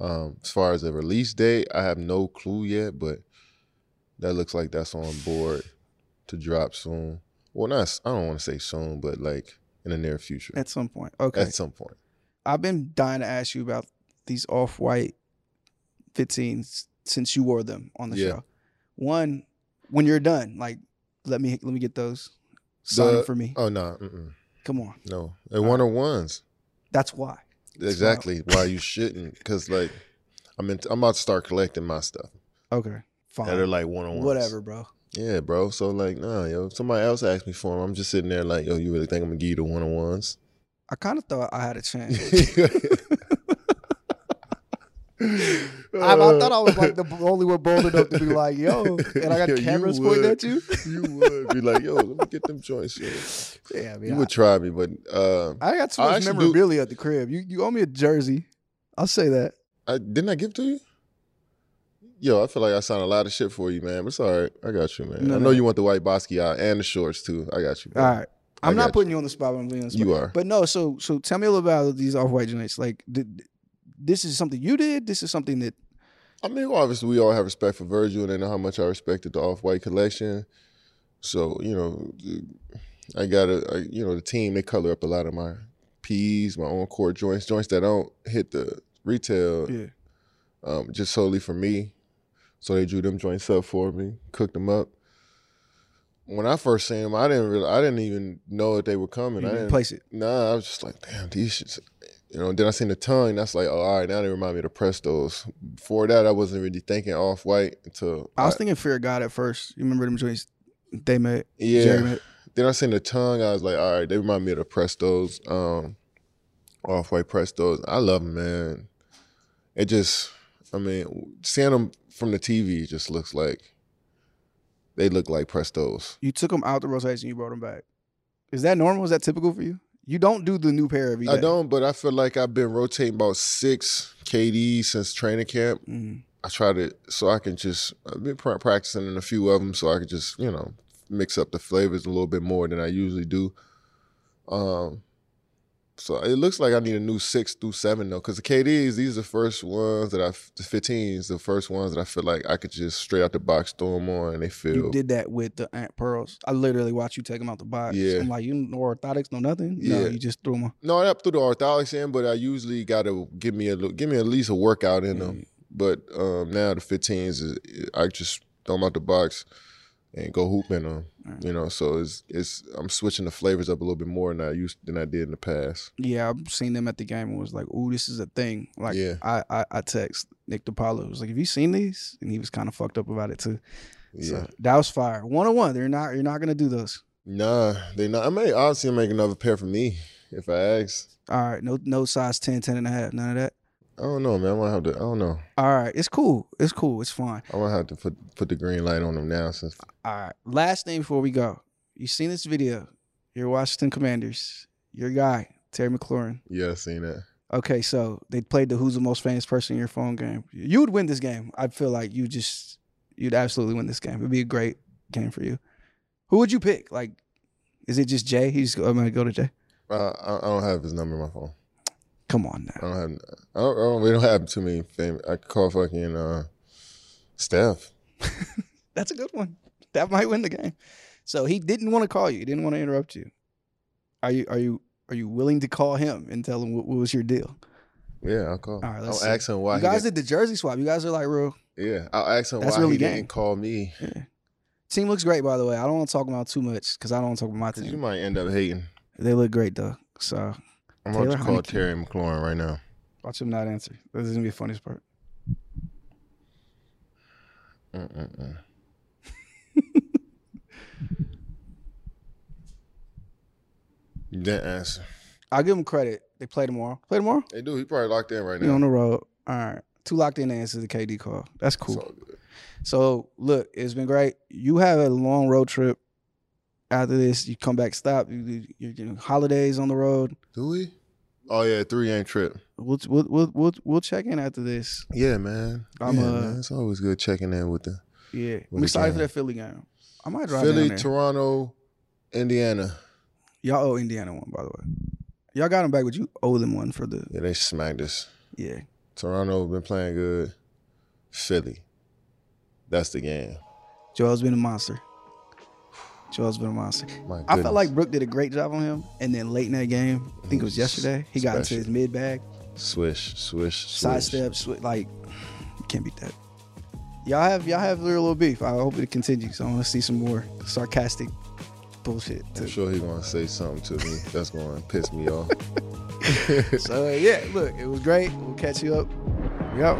Speaker 2: Um, as far as the release date, I have no clue yet, but that looks like that's on board to drop soon. Well, not I don't want to say soon, but like in the near future,
Speaker 1: At some point. Okay.
Speaker 2: at some point.
Speaker 1: I've been dying to ask you about these off white 15s since you wore them on the
Speaker 2: Yeah.
Speaker 1: show. One, when you're done, like let me let me get those. Sign
Speaker 2: The-
Speaker 1: for me.
Speaker 2: Oh no, mm-mm,
Speaker 1: Come on.
Speaker 2: no, they're one on ones.
Speaker 1: That's why.
Speaker 2: Exactly why you shouldn't, because like I'm in, I'm about to start collecting my stuff
Speaker 1: Okay. Fine.
Speaker 2: that are like one on ones.
Speaker 1: Whatever, bro.
Speaker 2: Yeah, bro. So like, nah, yo, if somebody else asked me for them, I'm just sitting there like, yo, you really think I'm gonna give you the one on ones?
Speaker 1: I kind of thought I had a chance. [LAUGHS] [LAUGHS] I, I thought I was like [LAUGHS] the only one bold enough to be like, yo, [LAUGHS] and I got
Speaker 2: you
Speaker 1: cameras pointing at you.
Speaker 2: you would be like, yo, let me get them joints. Yo. [LAUGHS]
Speaker 1: Yeah, I mean,
Speaker 2: You
Speaker 1: I,
Speaker 2: would try me, but uh,
Speaker 1: I got too much
Speaker 2: actually do-
Speaker 1: memorabilia at the crib. You you owe me a jersey. I'll say that.
Speaker 2: I didn't I give to you? Yo, I feel like I signed a lot of shit for you, man. But it's all right. I got you, man.
Speaker 1: No,
Speaker 2: I
Speaker 1: no.
Speaker 2: know you want the white Basquiat and the shorts too. I got you. bro.
Speaker 1: All right. I'm not putting you on the spot. But I'm you on the spot.
Speaker 2: You are.
Speaker 1: But no, so so tell me a little about these off white joints. Like, did, this is something you did. This is something that
Speaker 2: I mean, obviously, we all have respect for Virgil, and they know how much I respected the Off White collection. So, you know, I got to, you know, the team they color up a lot of my P's, my own core joints, joints that don't hit the retail,
Speaker 1: yeah.
Speaker 2: um, just solely for me. So they drew them joints up for me, cooked them up. When I first seen them, I didn't really, I didn't even know that they were coming.
Speaker 1: You
Speaker 2: I
Speaker 1: didn't
Speaker 2: didn't
Speaker 1: place it.
Speaker 2: Nah, I was just like, damn, these shits. You know, then I seen the tongue. That's like, oh, all right, now they remind me of the Prestos. Before that, I wasn't really thinking off white until
Speaker 1: I was thinking Fear of God at first. You remember them joints they made?
Speaker 2: yeah.
Speaker 1: Made?
Speaker 2: Then I seen the tongue. I was like, all right, they remind me of the Prestos, um, off white Prestos. I love them, man. It just, I mean, seeing them from the TV just looks like they look like Prestos.
Speaker 1: You took them out the rotation. And you brought them back. Is that normal? Is that typical for you? You don't do the new pair every day.
Speaker 2: I don't, but I feel like I've been rotating about six KDs since training camp.
Speaker 1: Mm.
Speaker 2: I try to so I can just I've been practicing in a few of them so I can just you know mix up the flavors a little bit more than I usually do. Um, So it looks like I need a new six through seven though, because the KDs these are the first ones that I the 15s, the first ones that I feel like I could just straight out the box throw them on and they feel.
Speaker 1: You did that with the Aunt Pearls. I literally watched you take them out the box.
Speaker 2: Yeah.
Speaker 1: I'm like, you no orthotics, no nothing. No,
Speaker 2: Yeah.
Speaker 1: you just threw them on.
Speaker 2: No, I threw the orthotics in, but I usually got to give me a little- give me at least a workout in them. But um, now the 15s, is, I just throw them out the box and go hoop in them.
Speaker 1: Right.
Speaker 2: You know, so it's it's I'm switching the flavors up a little bit more than I used than I did in the past.
Speaker 1: Yeah, I've seen them at the game and was like, "Ooh, this is a thing." Like,
Speaker 2: Yeah.
Speaker 1: I, I I text Nick DePaula. was like, "Have you seen these?" And he was kind of fucked up about it too.
Speaker 2: Yeah.
Speaker 1: So that was fire. One on one. They're not. You're not gonna do those.
Speaker 2: Nah, they not. I may obviously make another pair for me if I ask.
Speaker 1: All right. No no size 10, 10 and a half. None of that.
Speaker 2: I don't know, man. I might have to. I don't know.
Speaker 1: All right. It's cool. It's cool. It's fine.
Speaker 2: I might have to put put the green light on them now since
Speaker 1: All right. Last thing before we go. You seen this video? Your Washington Commanders. Your guy Terry McLaurin.
Speaker 2: yeah, I seen that.
Speaker 1: Okay, so they played the who's the most famous person in your phone game. You would win this game. I feel like you just you'd absolutely win this game. It'd be a great game for you. Who would you pick? Like, is it just Jay? He's I'm gonna go to Jay.
Speaker 2: Uh, I, I don't have his number in my phone.
Speaker 1: Come on now.
Speaker 2: I don't have. I don't. I don't we don't have too many famous. I could call fucking uh, Steph. [LAUGHS]
Speaker 1: That's a good one. That might win the game. So he didn't want to call you. He didn't want to interrupt you. Are you are you are you willing to call him and tell him what, what was your deal?
Speaker 2: Yeah, I'll call.
Speaker 1: All right,
Speaker 2: I'll
Speaker 1: see.
Speaker 2: ask him why.
Speaker 1: you guys
Speaker 2: didn't-
Speaker 1: the jersey swap. You guys are like real.
Speaker 2: Yeah, I'll ask him
Speaker 1: That's
Speaker 2: why
Speaker 1: really
Speaker 2: he
Speaker 1: gang.
Speaker 2: didn't call me.
Speaker 1: Yeah. Team looks great, by the way. I don't want to talk about too much because I don't want to talk about my
Speaker 2: Cause you might end up hating.
Speaker 1: They look great though. So
Speaker 2: I'm
Speaker 1: Taylor
Speaker 2: about to call
Speaker 1: Heinicke.
Speaker 2: Terry McLaurin right now.
Speaker 1: watch him not answer. This is gonna be the funniest part.
Speaker 2: Mm-mm-mm. [LAUGHS] didn't answer.
Speaker 1: I'll give him credit. They play tomorrow. Play tomorrow.
Speaker 2: They do. He probably locked in right now.
Speaker 1: on the road. All right. Two locked in answers. The KD call. That's cool.
Speaker 2: all good.
Speaker 1: So look, it's been great. You have a long road trip. After this, you come back. Stop. You, you're getting holidays on the road.
Speaker 2: Do we? Oh yeah, three ain't trip.
Speaker 1: We'll we'll we'll we'll, we'll check in after this.
Speaker 2: Yeah, man.
Speaker 1: I'm,
Speaker 2: yeah,
Speaker 1: uh,
Speaker 2: man. It's always good checking in with the
Speaker 1: Yeah,
Speaker 2: With
Speaker 1: I'm excited
Speaker 2: game.
Speaker 1: for that Philly game. I might drive
Speaker 2: Philly,
Speaker 1: down there.
Speaker 2: Toronto, Indiana.
Speaker 1: Y'all owe Indiana one, by the way. Y'all got them back, but you owe them one for the
Speaker 2: Yeah, they smacked us.
Speaker 1: yeah.
Speaker 2: Toronto been playing good. Philly. That's the game.
Speaker 1: Joel's been a monster. Joel's been a monster. I felt like Brooke did a great job on him, and then late in that game, I think it was mm-hmm. yesterday, he got into his mid bag,
Speaker 2: swish, swish, swish.
Speaker 1: sidestep, like can't beat that. Y'all have y'all have a little beef. I hope it continues. I want to see some more sarcastic bullshit.
Speaker 2: I'm sure he's gonna say something to me that's gonna piss me off. [LAUGHS]
Speaker 1: So yeah, look, it was great. We'll catch you up. We out.